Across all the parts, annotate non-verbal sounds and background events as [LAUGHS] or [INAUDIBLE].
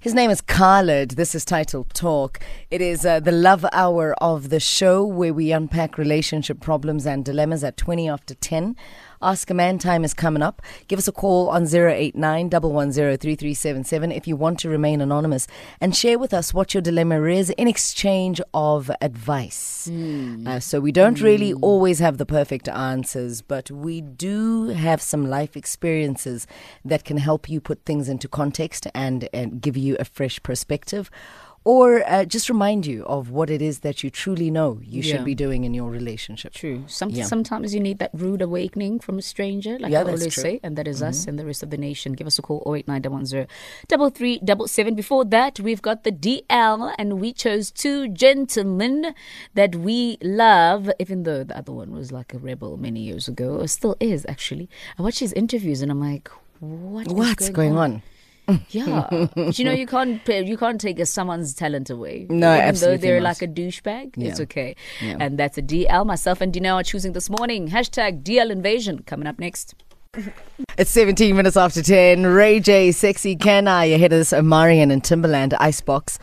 His name is Khaled. This is titled Talk. It is uh, the love hour of the show where we unpack relationship problems and dilemmas at 20 after 10. Ask a Man time is coming up. Give us a call on 089 110 if you want to remain anonymous and share with us what your dilemma is in exchange of advice. Hmm. Uh, so we don't really always have the perfect answers, but we do have some life experiences that can help you put things into context and, and give you a fresh perspective. Or uh, just remind you of what it is that you truly know you Yeah. should be doing in your relationship. True. Some, Yeah. Sometimes you need that rude awakening from a stranger, like Yeah, I always true. say, and that is us and the rest of the nation. Give us a call 089 3377. Before that, we've got the DL, and we chose two gentlemen that we love, even though the other one was like a rebel many years ago, or still is actually. I watch his interviews and I'm like, what is What's going on? [LAUGHS] Yeah, But you know you can't pay- you can't take a, someone's talent away. No, even absolutely though they're not. like a douchebag, it's okay. Yeah. And that's a DL. Myself and Dino are choosing this morning. Hashtag DL invasion coming up next. It's 17 minutes after 10. Ray J, Sexy Can I? Ahead of this, Omarion and Timbaland Icebox.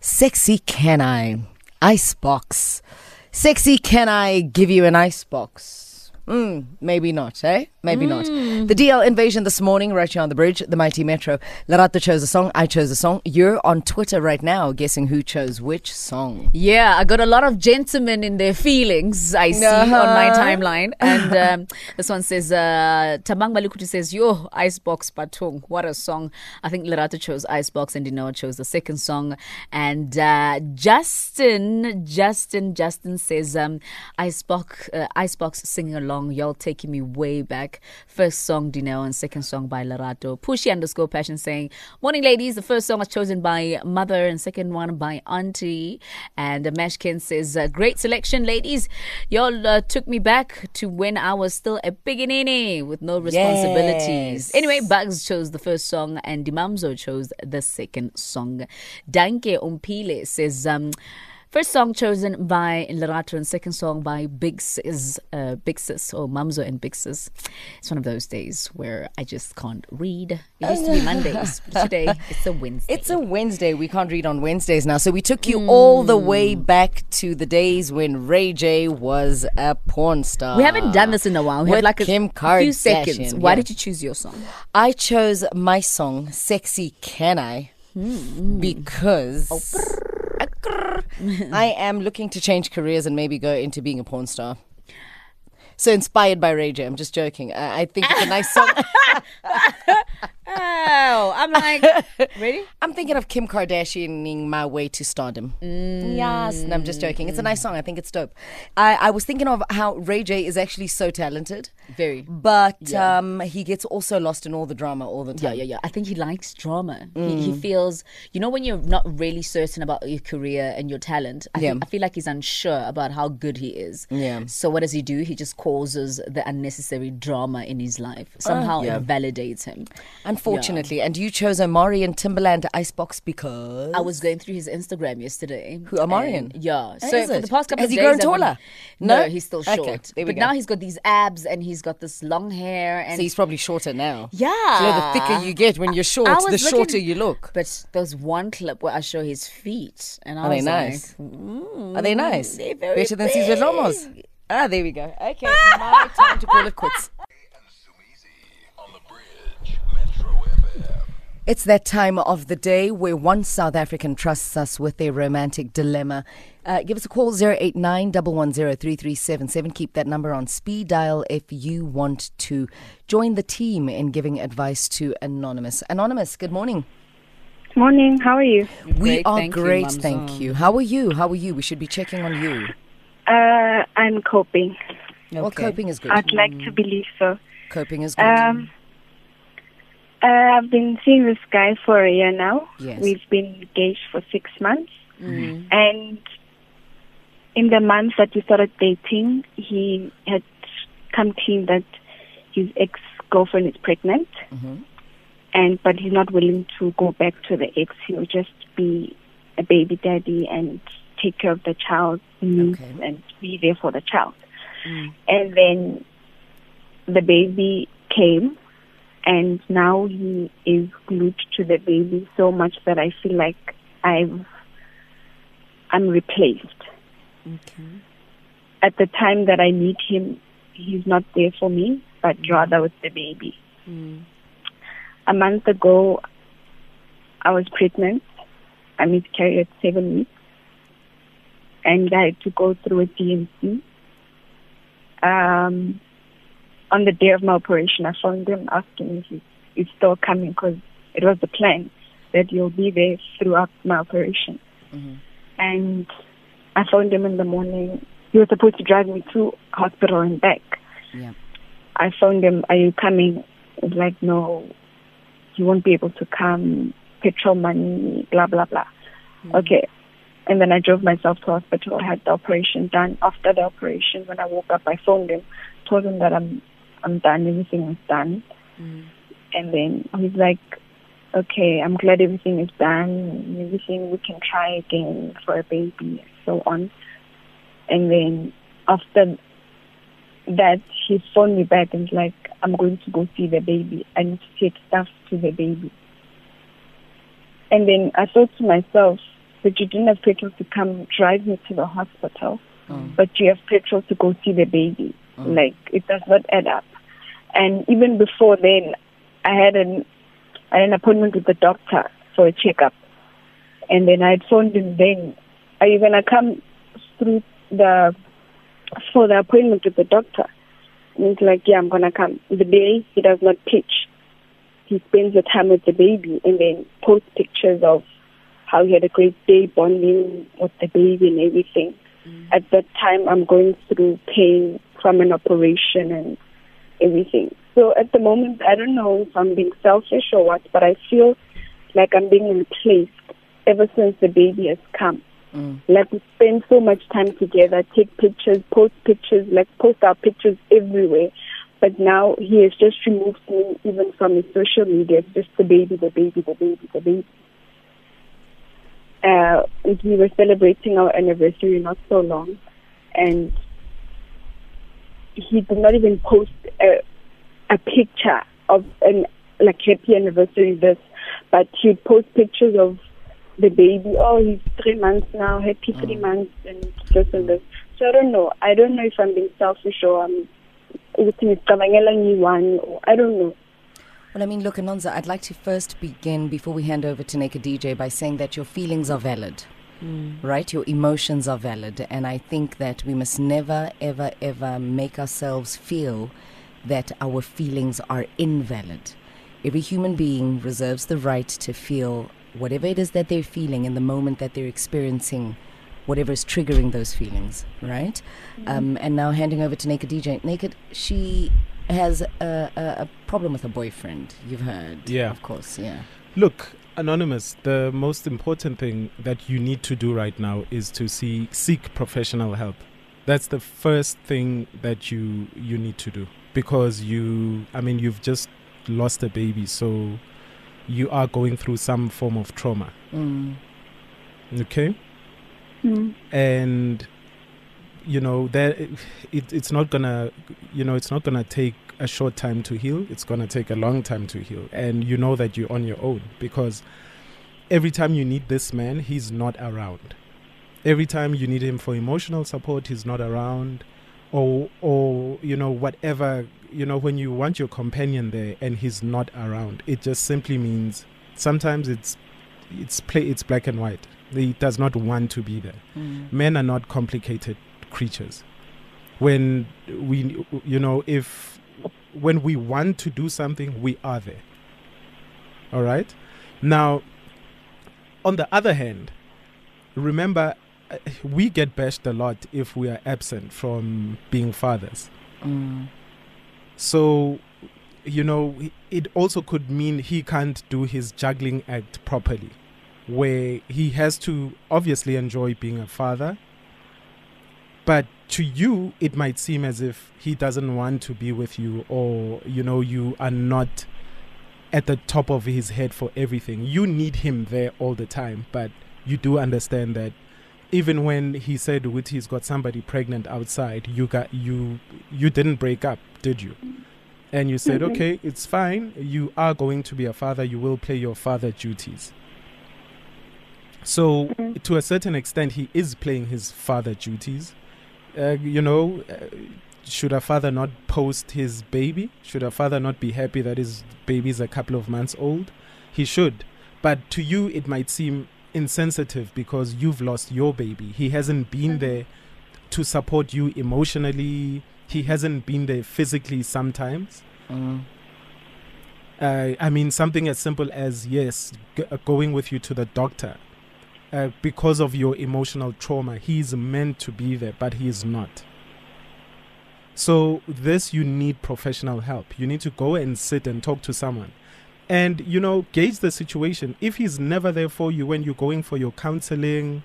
Sexy Can I? Icebox. Sexy Can I give you an icebox? Mm, maybe not, eh? Maybe not. The DL invasion this morning, right here on the bridge, the mighty metro. Lerato chose a song. I chose a song. You're on Twitter right now, guessing who chose which song. Yeah, I got a lot of gentlemen in their feelings. I see Uh-huh. on my timeline, [LAUGHS] and um, this one says uh, Tabang Malukuti says, "Yo, Icebox Patung, what a song!" I think Lerato chose Icebox, and Dino chose the second song, and uh, Justin, Justin, Justin says, um, "Icebox, uh, Icebox singing along, y'all taking me way back." First song Dino, and second song by Lerato. Pushy underscore passion saying, "Morning, ladies. The first song was chosen by Mother, and second one by Auntie." And Mashkin says, uh, "Great selection, ladies. Y'all uh, took me back to when I was still a beginning with no responsibilities." Yes. Anyway, Bugs chose the first song, and Dimamzo chose the second song. Danke Umpile says, um, First song chosen by Lerato and second song by Big Sis, uh, Big Sis or Mamzo and Big Sis. It's one of those days where I just can't read. It used to be Mondays, but [LAUGHS] today it's a Wednesday. It's a Wednesday. We can't read on Wednesdays now. So we took you all the way back to the days when Ray J was a porn star. we haven't done this in a while. We With have like a, Kim few seconds. Why yeah. did you choose your song? I chose my song, Sexy Can I? Hmm. Because Oh, [LAUGHS] I am looking to change careers and maybe go into being a porn star. So inspired by Ray J. I'm just joking. I, I think it's a nice song. [LAUGHS] Oh, I'm like, [LAUGHS] ready? I'm thinking of Kim Kardashianing my way to stardom. Mm. Yes, no, I'm just joking. It's a nice song. I think it's dope. I, I was thinking of how Ray J is actually so talented, Very. but um, he gets also lost in all the drama all the time. yeah, yeah. yeah. I think he likes drama. He, he mm. feels, you know, when you're not really certain about your career and your talent, I, Yeah. think, I feel like he's unsure about how good he is. Yeah. So what does he do? He just causes the unnecessary drama in his life. Somehow ah. yeah. it validates him. Unfortunately, and you chose Omari and Timbaland Icebox because I was going through his Instagram yesterday. Who, Omarion? Yeah. Oh, So for the past couple Has of he days, grown I've been- taller? No, No? he's still Okay, short. there we but go. now he's got these abs and he's got this long hair and so he's probably shorter now. Yeah. So you know, the thicker you get when you're short, the was shorter you look. But there's one clip where I show his feet, and I Are they was nice? like, mm, Are they nice? They're very Better than Cesar big. Lomos. Ah, there we go. Okay, [LAUGHS] now time to call it quits. on the bridge, Metro FM. It's that time of the day where one South African trusts us with their romantic dilemma. Uh, give us a call 089 110 Keep that number on speed dial if you want to join the team in giving advice to Anonymous. Anonymous, good morning. Morning, how are you? we are thank great, Mamzon. thank you. How are you? How are you? We should be checking on you. Uh, I'm coping. Well, coping is good. I'd like to believe so. Coping is good. Um, uh, I've been seeing this guy for a year now. Yes. We've been engaged for six months. Mm-hmm. And in the month that we started dating, he had come clean that his ex girlfriend is pregnant. Mm-hmm. And but he's not willing to go back to the ex. He'll just be a baby daddy and take care of the child Okay. and be there for the child. Mm. And then the baby came and now he is glued to the baby so much that I feel like I've I'm replaced. Okay. At the time that I need him, he's not there for me, but rather with the baby. Mm. A month ago, I was pregnant. I miscarried at seven weeks, and I had to go through a D&C. Um, on the day of my operation, I phoned him asking if he is still coming because it was the plan that you'll be there throughout my operation. Mhm. And I phoned him in the morning. He was supposed to drive me to hospital and back. Yeah. I phoned him, are you coming? He's like, no, you won't be able to come. Petrol money, blah, blah, blah. Okay. And then I drove myself to hospital. I had the operation done. After the operation, when I woke up, I phoned him, told him that I'm, I'm done. Everything is done. Mm. And then he's like, okay, I'm glad everything is done. Everything, we can try again for a baby, and so on. And then after that, he phoned me back and was like, I'm going to go see the baby. I need to take stuff to the baby. And then I thought to myself, but you didn't have petrol to come drive me to the hospital, Mm. but you have petrol to go see the baby. Mm. Like, it does not add up. And even before then, I had an, I had an appointment with the doctor for a checkup. And then I had phoned him then, are you going to come through the, for the appointment with the doctor? And he's like, yeah, I'm going to come. The day he does not pitch. He spends the time with the baby and then posts pictures of how he had a great day bonding with the baby and everything. Mm. At that time, I'm going through pain from an operation and everything. So at the moment, I don't know if I'm being selfish or what, but I feel like I'm being replaced ever since the baby has come. Mm. Like we spend so much time together, take pictures, post pictures, like post our pictures everywhere. But now he has just removed me even from his social media. It's just the baby, the baby, the baby, the baby. Uh, we were celebrating our anniversary not so long, and he did not even post a, a picture of an like happy anniversary this, but he'd post pictures of the baby. Oh, he's three months now, happy three mm. months, and this and this. So I don't know. I don't know if I'm being selfish or I'm ukuthi ngicabangela ngiyi-one or I don't know. Well, I mean, look, Anonza, I'd like to first begin before we hand over to Naked DJ by saying that your feelings are valid, right? Your emotions are valid. And I think that we must never, ever, ever make ourselves feel that our feelings are invalid. Every human being reserves the right to feel whatever it is that they're feeling in the moment that they're experiencing whatever is triggering those feelings, right? Um, and now handing over to Naked DJ. Naked, she has a, a, a problem with her boyfriend. You've heard, Yeah. of course, yeah. Look, Anonymous, the most important thing that you need to do right now is to see seek professional help. That's the first thing that you you need to do because you I mean you've just lost a baby, so you are going through some form of trauma. Mm. Okay? Mm. and you know that it, it's not gonna you know it's not gonna take a short time to heal it's gonna take a long time to heal. And you know that you're on your own because every time you need this man he's not around. Every time you need him for emotional support he's not around. Or or you know whatever you know when you want your companion there and he's not around it just simply means sometimes it's it's play it's black and white. He does not want to be there. Mm. men are not complicated creatures. When we you know if when we want to do something we are there. All right? Now on the other hand remember uh, we get bashed a lot if we are absent from being fathers. Mm. so you know it also could mean he can't do his juggling act properly where he has to obviously enjoy being a father but to you it might seem as if he doesn't want to be with you or you know you are not at the top of his head for everything you need him there all the time but you do understand that even when he said with he's got somebody pregnant outside you got you you didn't break up did you and you said, mm-hmm. okay, it's fine. You are going to be a father. You will play your father duties. So, mm-hmm. to a certain extent, he is playing his father duties. Uh, you know, uh, should a father not post his baby? Should a father not be happy that his baby is a couple of months old? He should. But to you, it might seem insensitive because you've lost your baby. He hasn't been there to support you emotionally, he hasn't been there physically sometimes. Mm. Uh, I mean, something as simple as, yes, g- uh, going with you to the doctor. Uh, because of your emotional trauma, he's meant to be there, but he is not. So, this you need professional help. You need to go and sit and talk to someone. And, you know, gauge the situation. If he's never there for you when you're going for your counseling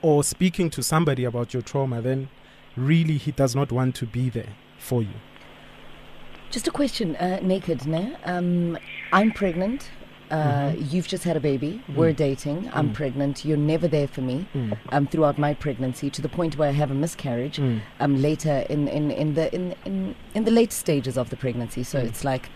or speaking to somebody about your trauma, then really he does not want to be there for you. Just a question, uh, naked, ne? Um, I'm pregnant. Uh, You've just had a baby. We're dating. I'm Mm. pregnant. You're never there for me Mm. um, throughout my pregnancy to the point where I have a miscarriage Mm. um, later in, in, in, the, in, in, in the late stages of the pregnancy. So Mm. it's like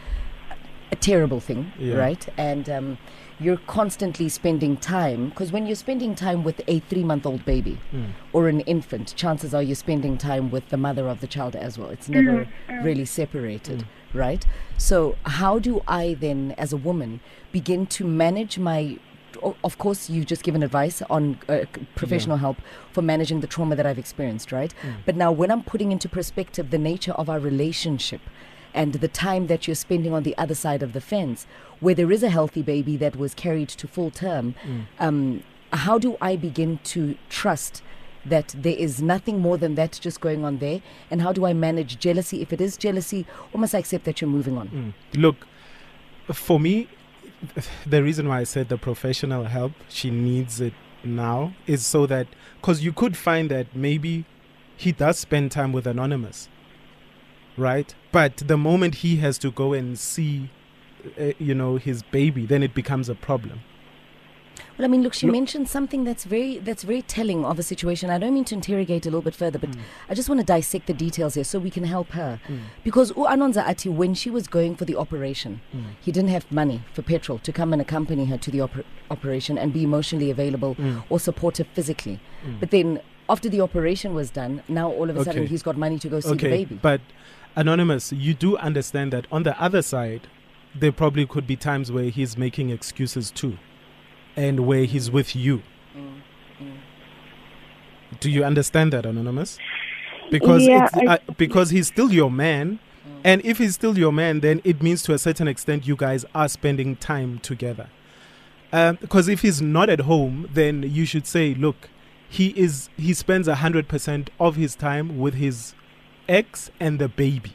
a terrible thing, Yeah. right? And um, you're constantly spending time because when you're spending time with a three month old baby Mm. or an infant, chances are you're spending time with the mother of the child as well. It's never really separated, Mm. Right? So, how do I then, as a woman, begin to manage my of course, you've just given advice on uh, professional help for managing the trauma that I've experienced, right? Mm. But now, when I'm putting into perspective the nature of our relationship and the time that you're spending on the other side of the fence, where there is a healthy baby that was carried to full term, Mm. um, how do I begin to trust that there is nothing more than that just going on there? And how do I manage jealousy? If it is jealousy, or must I accept that you're moving on? Mm. Look, for me, the reason why I said the professional help, she needs it now, is so that, because you could find that maybe he does spend time with Anonymous, right? But the moment he has to go and see, uh, you know, his baby, then it becomes a problem. Well, I mean, look, she Look- mentioned something that's very that's very telling of a situation. I don't mean to interrogate a little bit further, but Mm. I just want to dissect the details here so we can help her. Mm. Because U Anonza Ati, when she was going for the operation, Mm. he didn't have money for petrol to come and accompany her to the oper- operation and be emotionally available Mm. or supportive physically. Mm. But then, after the operation was done, now all of a sudden he's got money to go see okay, the baby. but Anonymous, you do understand that on the other side, there probably could be times where he's making excuses too, and where he's with you. Do you understand that, Anonymous? Because Yeah, it's, I- uh, because he's still your man, and if he's still your man, then it means to a certain extent you guys are spending time together. Because if he's not at home, then you should say, look, he is he spends hundred percent of his time with his ex and the baby.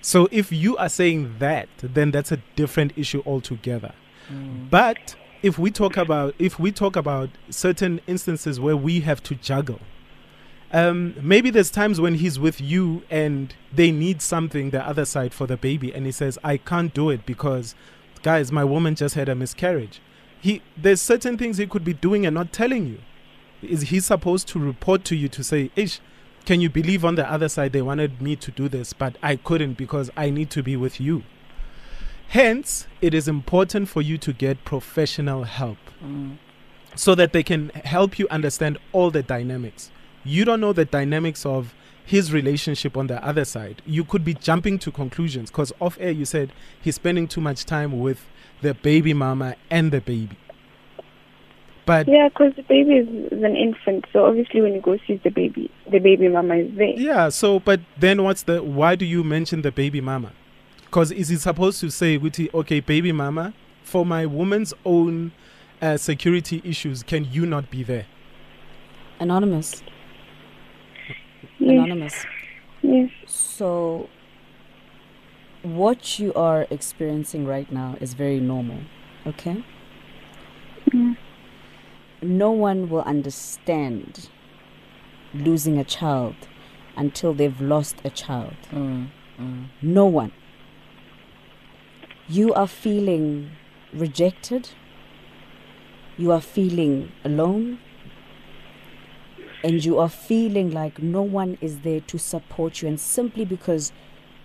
So if you are saying that, then that's a different issue altogether. Mm. But if we talk about if we talk about certain instances where we have to juggle, um, maybe there's times when he's with you and they need something the other side for the baby, and he says, "I can't do it because, guys, my woman just had a miscarriage." He there's certain things he could be doing and not telling you. Is he supposed to report to you to say, "Ish"? Can you believe on the other side they wanted me to do this, but I couldn't because I need to be with you? Hence, it is important for you to get professional help Mm. so that they can help you understand all the dynamics. You don't know the dynamics of his relationship on the other side. You could be jumping to conclusions because off air you said he's spending too much time with the baby mama and the baby. But Yeah, because the baby is, is an infant, so obviously when you go see the baby, the baby mama is there. Yeah, so but then what's the why do you mention the baby mama? Because is he supposed to say, Guti, okay, baby mama, for my woman's own uh, security issues, can you not be there? Anonymous. Yes, Anonymous. yes. So, what you are experiencing right now is very normal, okay? Mm. No one will understand losing a child until they've lost a child. Mm. Mm. No one. You are feeling rejected. You are feeling alone. And you are feeling like no one is there to support you. And simply because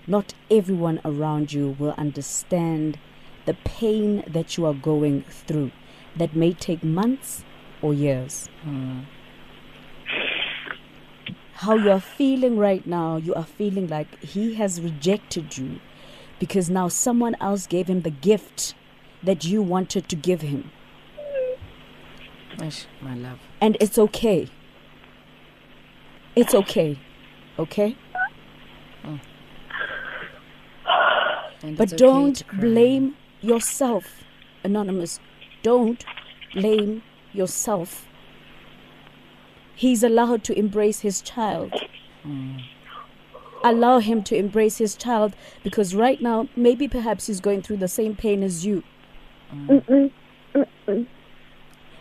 not everyone around you will understand the pain that you are going through that may take months or years. Hmm. How you are feeling right now, you are feeling like he has rejected you because now someone else gave him the gift that you wanted to give him. My love. And it's okay. It's okay. Okay? Mm. And But okay don't blame yourself, Anonymous. Don't blame yourself. He's allowed to embrace his child. Mm. Allow him to embrace his child because right now, maybe perhaps he's going through the same pain as you.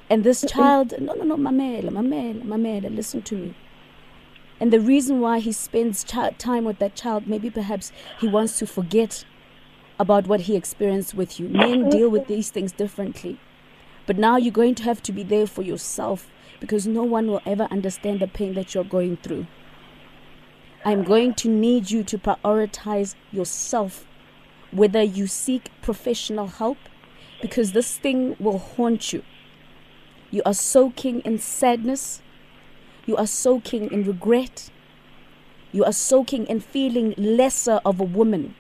And this child, no, no, no, Mamela, Mamela, Mamela, listen to me. And the reason why he spends chi- time with that child, maybe perhaps he wants to forget about what he experienced with you. Men deal with these things differently. But now you're going to have to be there for yourself because no one will ever understand the pain that you're going through. I'm going to need you to prioritize yourself, whether you seek professional help, because this thing will haunt you. You are soaking in sadness. You are soaking in regret. You are soaking in feeling lesser of a woman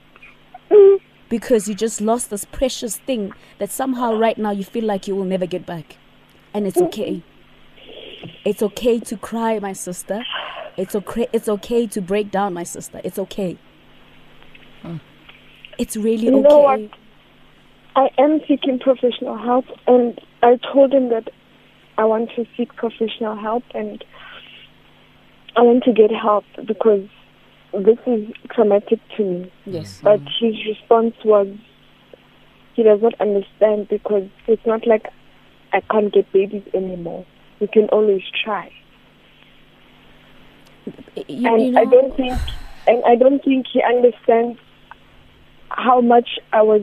because you just lost this precious thing that somehow right now you feel like you will never get back. And it's okay. It's okay to cry, my sister. It's okay it's okay to break down, my sister. It's okay. Hmm. It's really okay. You okay. know what? I am seeking professional help, and I told him that I want to seek professional help and I want to get help because this is traumatic to me. Yes. But his response was he does not understand because it's not like I can't get babies anymore. You can always try. You, and you know, I don't think and I don't think he understands how much I was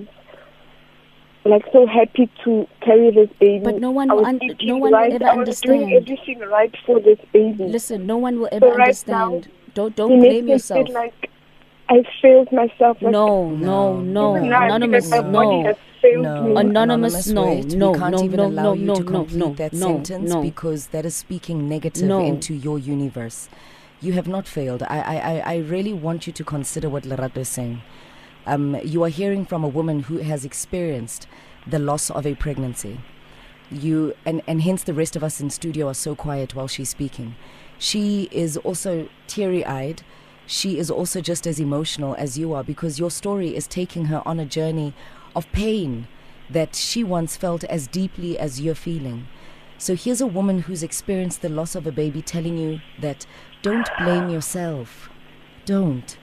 like so happy to carry this baby. But no one I will un- no one will right. ever I was doing understand. everything right for this baby. listen, no one will ever So right now, understand. don't don't makes blame me yourself. feel like I failed myself. Like, No, no, no, even now I feel anonymous, like my body no. No, me. Anonymous, no, wait. no, we can't no, even no, allow no, you no, to no, complete no, that no, sentence no. because that is speaking negative No. into your universe. You have not failed. I, I, I- really want you to consider what Lerato is saying. Um, you are hearing from a woman who has experienced the loss of a pregnancy. You and, and hence the rest of us in studio are so quiet while she's speaking. She is also teary eyed. She is also just as emotional as you are because your story is taking her on a journey of pain that she once felt as deeply as you're feeling. So here's a woman who's experienced the loss of a baby telling you that don't blame yourself. Don't.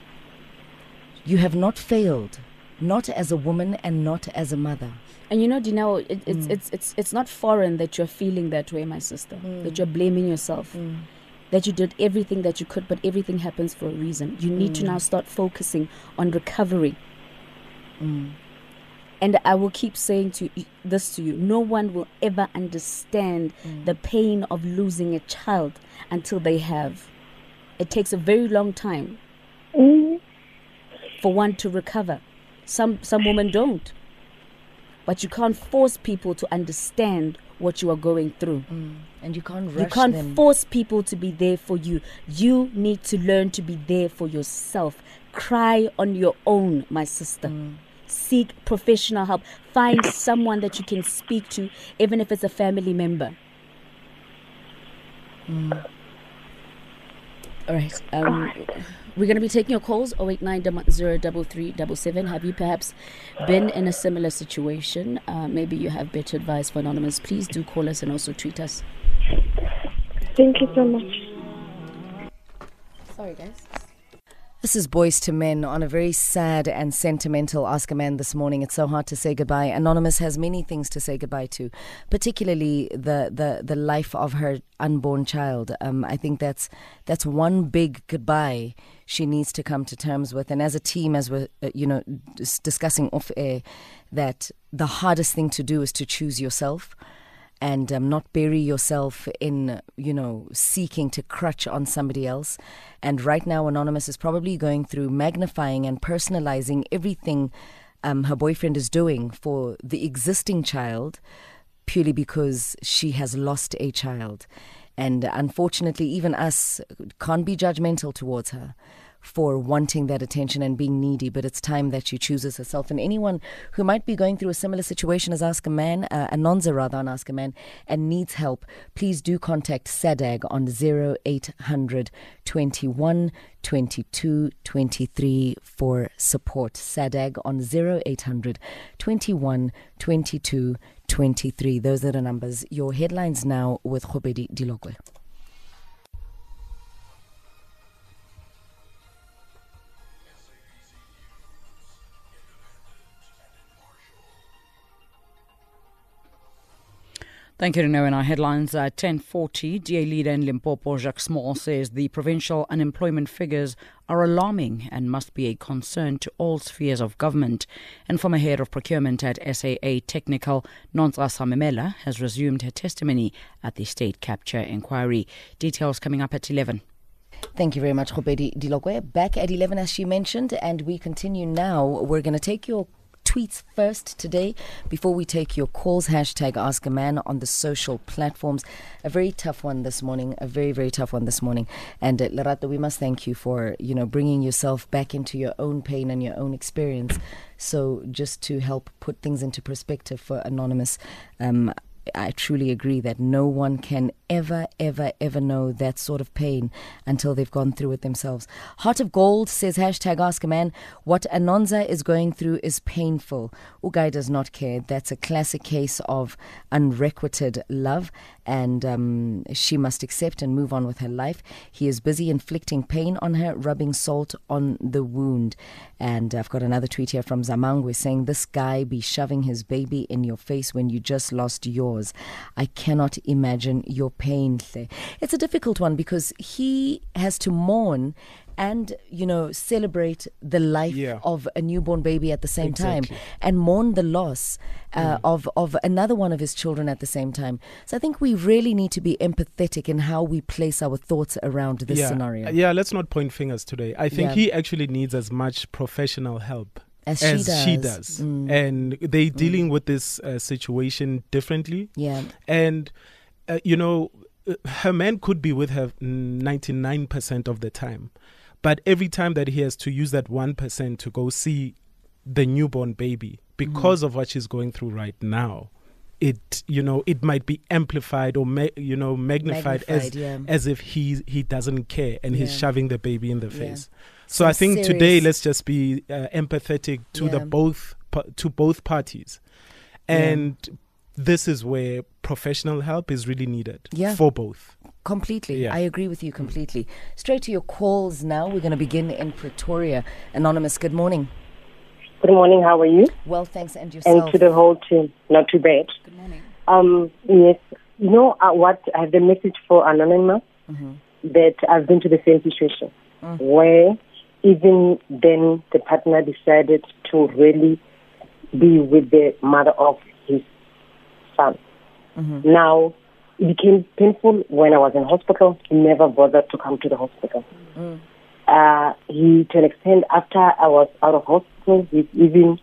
You have not failed, not as a woman and not as a mother. And you know, Dineo, it, it's Mm. it's it's it's not foreign that you're feeling that way, my sister. Mm. That you're blaming yourself. That you did everything that you could, but everything happens for a reason. You need to Mm. now start focusing on recovery. And I will keep saying to you, this to you: no one will ever understand Mm. the pain of losing a child until they have. It takes a very long time Mm. for one to recover. Some some women don't. But you can't force people to understand what you are going through. Mm. And you can't rush You can't them. force people to be there for you. You need to learn to be there for yourself. Cry on your own, my sister. Mm. Seek professional help. Find someone that you can speak to, even if it's a family member. Mm. All right. Um, we're going to be taking your calls 08903377. Have you perhaps been in a similar situation? Uh, maybe you have better advice for Anonymous. Please do call us and also tweet us. Thank you so much. Sorry, guys. This is Boyz II Men on a very sad and sentimental Ask a Man this morning. It's so hard to say goodbye. Anonymous has many things to say goodbye to, particularly the, the, the life of her unborn child. Um, I think that's that's one big goodbye she needs to come to terms with. And as a team, as we're uh, you know dis- discussing off air, that the hardest thing to do is to choose yourself. And um, not bury yourself in, you know, seeking to crutch on somebody else. And right now, Anonymous is probably going through magnifying and personalizing everything um, her boyfriend is doing for the existing child purely because she has lost a child. And unfortunately, even us can't be judgmental towards her for wanting that attention and being needy, but it's time that she chooses herself. And anyone who might be going through a similar situation as Ask a Man, uh, Anonza rather, on Ask a Man, and needs help, please do contact SADAG on 0800 21 22 23 for support. SADAG on 0800 21 22 23. Those are the numbers. Your headlines now with Khobedi Dilokwe. Thank you to know in our headlines. Uh, at 1040, DA leader in Limpopo, Jacques Smalle, says the provincial unemployment figures are alarming and must be a concern to all spheres of government. And former head of procurement at SAA Technical, Nontsasa Memela, has resumed her testimony at the state capture inquiry. Details coming up at 11. Thank you very much, Khobedi Dilokwe. Back at 11, as she mentioned, and we continue now. We're going to take your tweets first today before we take your calls. Hashtag Ask a Man on the social platforms. A very tough one this morning. A very very tough one this morning. And uh, we must thank you for you know bringing yourself back into your own pain and your own experience. So just to help put things into perspective for anonymous. Um, I truly agree that no one can ever, ever, ever know that sort of pain until they've gone through it themselves. Heart of Gold says, hashtag ask a man, what Anonza is going through is painful. Ugai does not care. That's a classic case of unrequited love, and um, she must accept and move on with her life. He is busy inflicting pain on her, rubbing salt on the wound. And I've got another tweet here from Zamangwe saying, This guy be shoving his baby in your face when you just lost yours. I cannot imagine your pain. It's a difficult one because he has to mourn and, you know, celebrate the life Yeah. of a newborn baby at the same Exactly. time and mourn the loss uh, Mm. of, of another one of his children at the same time. So I think we really need to be empathetic in how we place our thoughts around this yeah. scenario. Yeah, let's not point fingers today. I think Yeah. he actually needs as much professional help As she as she does. does. Mm. And they dealing with this uh, situation differently. Yeah. And, uh, you know, uh, her man could be with her 99% of the time. But every time that he has to use that 1% to go see the newborn baby because of what she's going through right now, it you know it might be amplified or ma- you know magnified, Magnified, as yeah. as if he he doesn't care and he's shoving the baby in the Yeah. face. So I think today let's just be uh, empathetic to the both to both parties, Yeah. and this is where professional help is really needed Yeah. for both. Completely. Yeah. I agree with you completely. Straight to your calls now. We're going to begin in Pretoria. Anonymous, good morning. Good morning. How are you? Well, thanks. And yourself? And to the whole team. Not too bad. Good morning. Um, yes. You know uh, what? I have the message for Anonymous that I've been to the same situation where even then the partner decided to really be with the mother of son. Now, it became painful when I was in hospital. He never bothered to come to the hospital. Uh, he, to an extent, after I was out of hospital, he even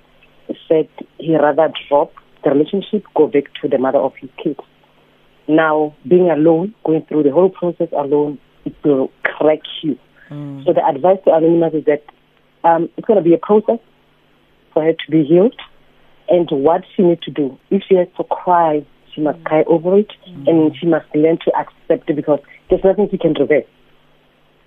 said he rather drop the relationship, go back to the mother of his kids. Now, being alone, going through the whole process alone, it will crack you. So the advice to Anonymous is that um, it's going to be a process for her to be healed. And what she needs to do, if she has to cry, she must mm. cry over it, mm. and she must learn to accept it because there's nothing she can reverse.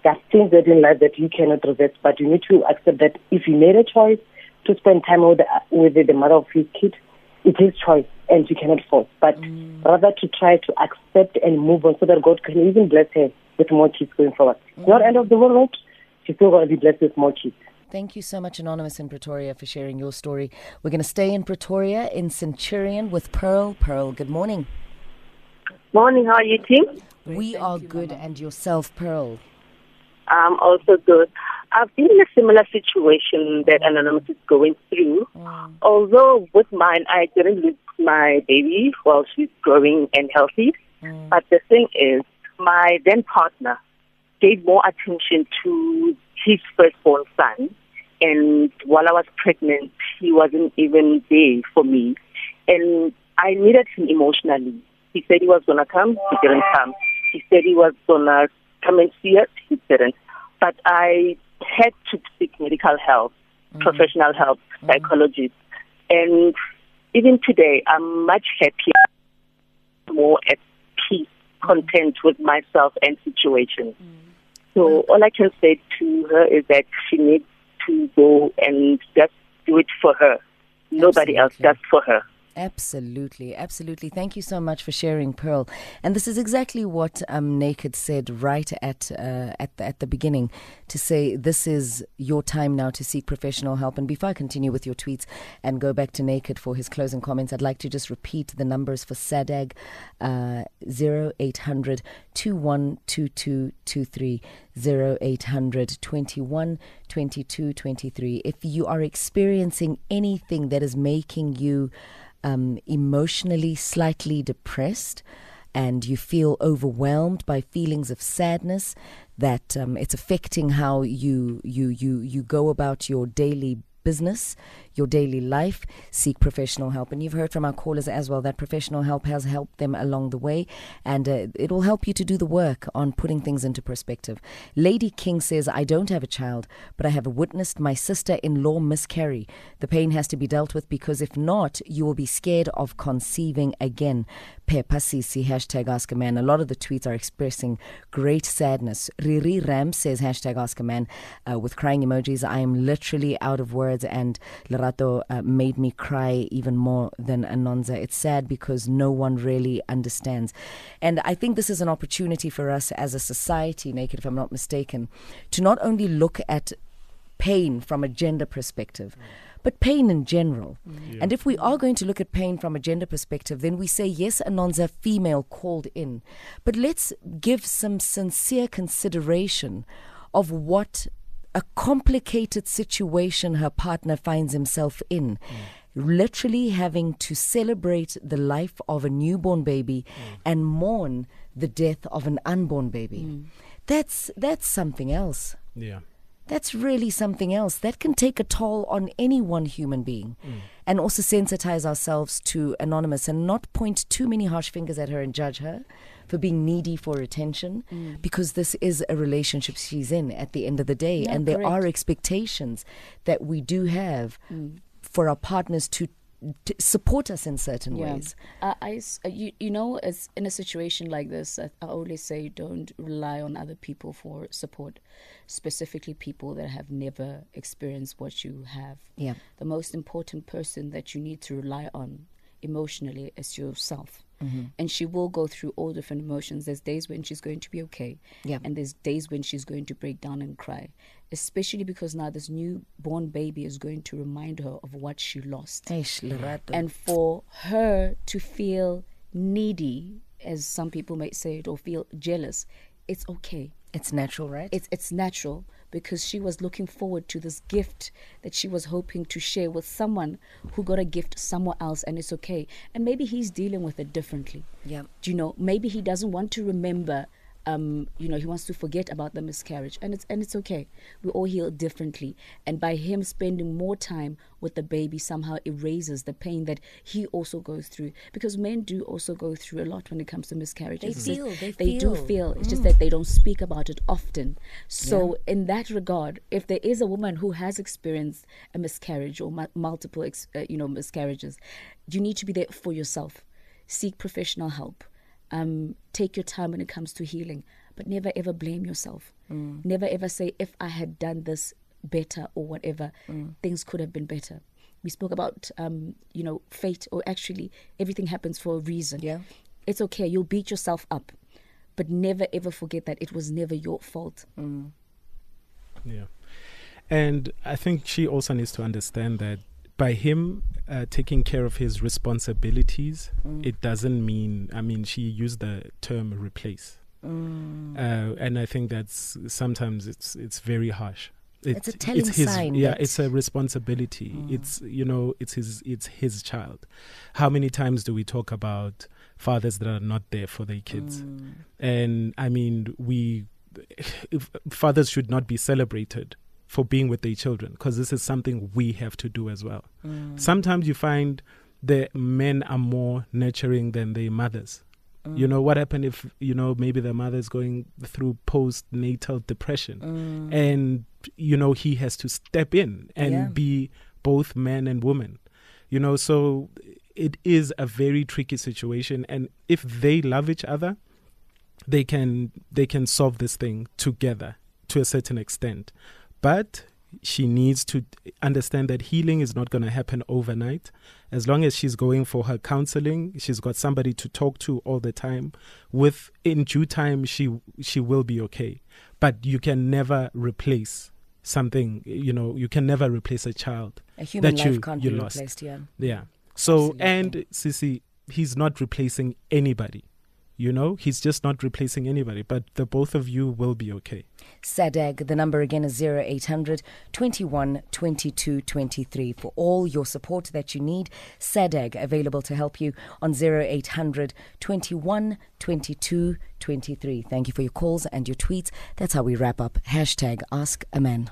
There are things that in life that you cannot reverse, but you need to accept that if you made a choice to spend time with the, with the mother of his kid, it is choice and you cannot force. But mm. rather to try to accept and move on so that God can even bless her with more kids going forward. It's not end of the world, she's still going to be blessed with more kids. Thank you so much, Anonymous in Pretoria, for sharing your story. We're going to stay in Pretoria in Centurion with Pearl. Pearl, good morning. Morning, how are you, team? we are good, and yourself, Pearl. I'm also good. I've been in a similar situation that Anonymous is going through. Mm. Although with mine, I didn't lose my baby while she's growing and healthy. Mm. But the thing is, my then partner gave more attention to his firstborn son. And while I was pregnant, he wasn't even there for me. And I needed him emotionally. He said he was going to come, he didn't come. He said he was going to come and see us, he didn't. But I had to seek medical help, mm. professional help, mm. psychologist. And even today, I'm much happier, more at peace, content with myself and situation. Mm. So all I can say to her is that she needs to go and just do it for her. Nobody else, just for her. Absolutely, absolutely. Thank you so much for sharing, Pearl. And this is exactly what um, Naked said right at uh, at the, at the beginning, to say this is your time now to seek professional help. And before I continue with your tweets and go back to Naked for his closing comments, I'd like to just repeat the numbers for SADAG: uh, zero eight hundred two one two two two three. 0800 21 22 23. If you are experiencing anything that is making you um, emotionally slightly depressed and you feel overwhelmed by feelings of sadness that um, it's affecting how you you you you go about your daily business, your daily life, seek professional help. And you've heard from our callers as well that professional help has helped them along the way, and uh, it will help you to do the work on putting things into perspective. Lady King says, I don't have a child, but I have witnessed my sister in law miscarry. The pain has to be dealt with because if not, you will be scared of conceiving again. Peppa Sisi, hashtag Ask a Man. A lot of the tweets are expressing great sadness. Riri Ram says, hashtag Ask a Man, uh, with crying emojis. I am literally out of words, and Uh, made me cry even more than Anonza. It's sad because no one really understands. And I think this is an opportunity for us as a society, Naked, if I'm not mistaken, to not only look at pain from a gender perspective, but pain in general. And if we are going to look at pain from a gender perspective, then we say, yes, Anonza, female called in. But let's give some sincere consideration of what a complicated situation her partner finds himself in. Literally having to celebrate the life of a newborn baby and mourn the death of an unborn baby. That's that's something else. Yeah. That's really something else. That can take a toll on any one human being. And also sensitize ourselves to Anonymous and not point too many harsh fingers at her and judge her for being needy for attention because this is a relationship she's in at the end of the day. Yeah, and there correct. are expectations that we do have for our partners to, to support us in certain ways. Uh, I, you, you know, as in a situation like this, I, I always say don't rely on other people for support, specifically people that have never experienced what you have. Yeah. The most important person that you need to rely on emotionally is yourself. Mm-hmm. And she will go through all different emotions. There's days when she's going to be okay. Yeah. And there's days when she's going to break down and cry. Especially because now this newborn baby is going to remind her of what she lost and for her to feel needy, as some people might say it, or feel jealous, it's okay. It's natural, right? It's it's natural because she was looking forward to this gift that she was hoping to share with someone who got a gift somewhere else, and it's okay. And maybe he's dealing with it differently. Yeah. Do you know? Maybe he doesn't want to remember. Um, you know, he wants to forget about the miscarriage, and it's and it's okay. We all heal differently, and by him spending more time with the baby, somehow erases the pain that he also goes through. Because men do also go through a lot when it comes to miscarriages. They feel, they they do feel. Mm. feel. It's just that they don't speak about it often. So, in that regard, if there is a woman who has experienced a miscarriage or mu- multiple, ex- uh, you know, miscarriages, you need to be there for yourself. Seek professional help. Um, take your time when it comes to healing, but never ever blame yourself. Never ever say, if I had done this better or whatever, things could have been better. We spoke about, um, you know, fate, or actually, everything happens for a reason. Yeah. It's okay. You'll beat yourself up, but never ever forget that it was never your fault. Yeah. And I think she also needs to understand that by him uh, taking care of his responsibilities, it doesn't mean, I mean, she used the term replace. Uh, and I think that's sometimes it's it's very harsh. It's a telling his, sign Yeah, it's a responsibility. It's you know, it's his it's his child. How many times do we talk about fathers that are not there for their kids? And I mean, we if, fathers should not be celebrated for being with their children because this is something we have to do as well. Mm. Sometimes you find the men are more nurturing than their mothers. You know what happened if you know maybe the mother is going through postnatal depression, mm. and you know he has to step in and Yeah. be both man and woman. You know, so it is a very tricky situation, and if they love each other, they can they can solve this thing together to a certain extent but she needs to understand that healing is not going to happen overnight as long as she's going for her counseling she's got somebody to talk to all the time with in due time she she will be okay but you can never replace something you know you can never replace a child A human that life you, can't you be lost replaced, yeah. yeah. So Absolutely. and Sissy, he's not replacing anybody. You know, he's just not replacing anybody. But the both of you will be okay. SADAG, the number again is 0800 21 22 23. For all your support that you need, SADAG available to help you on 0800 21 22 23. Thank you for your calls and your tweets. That's how we wrap up. Hashtag Ask a Man.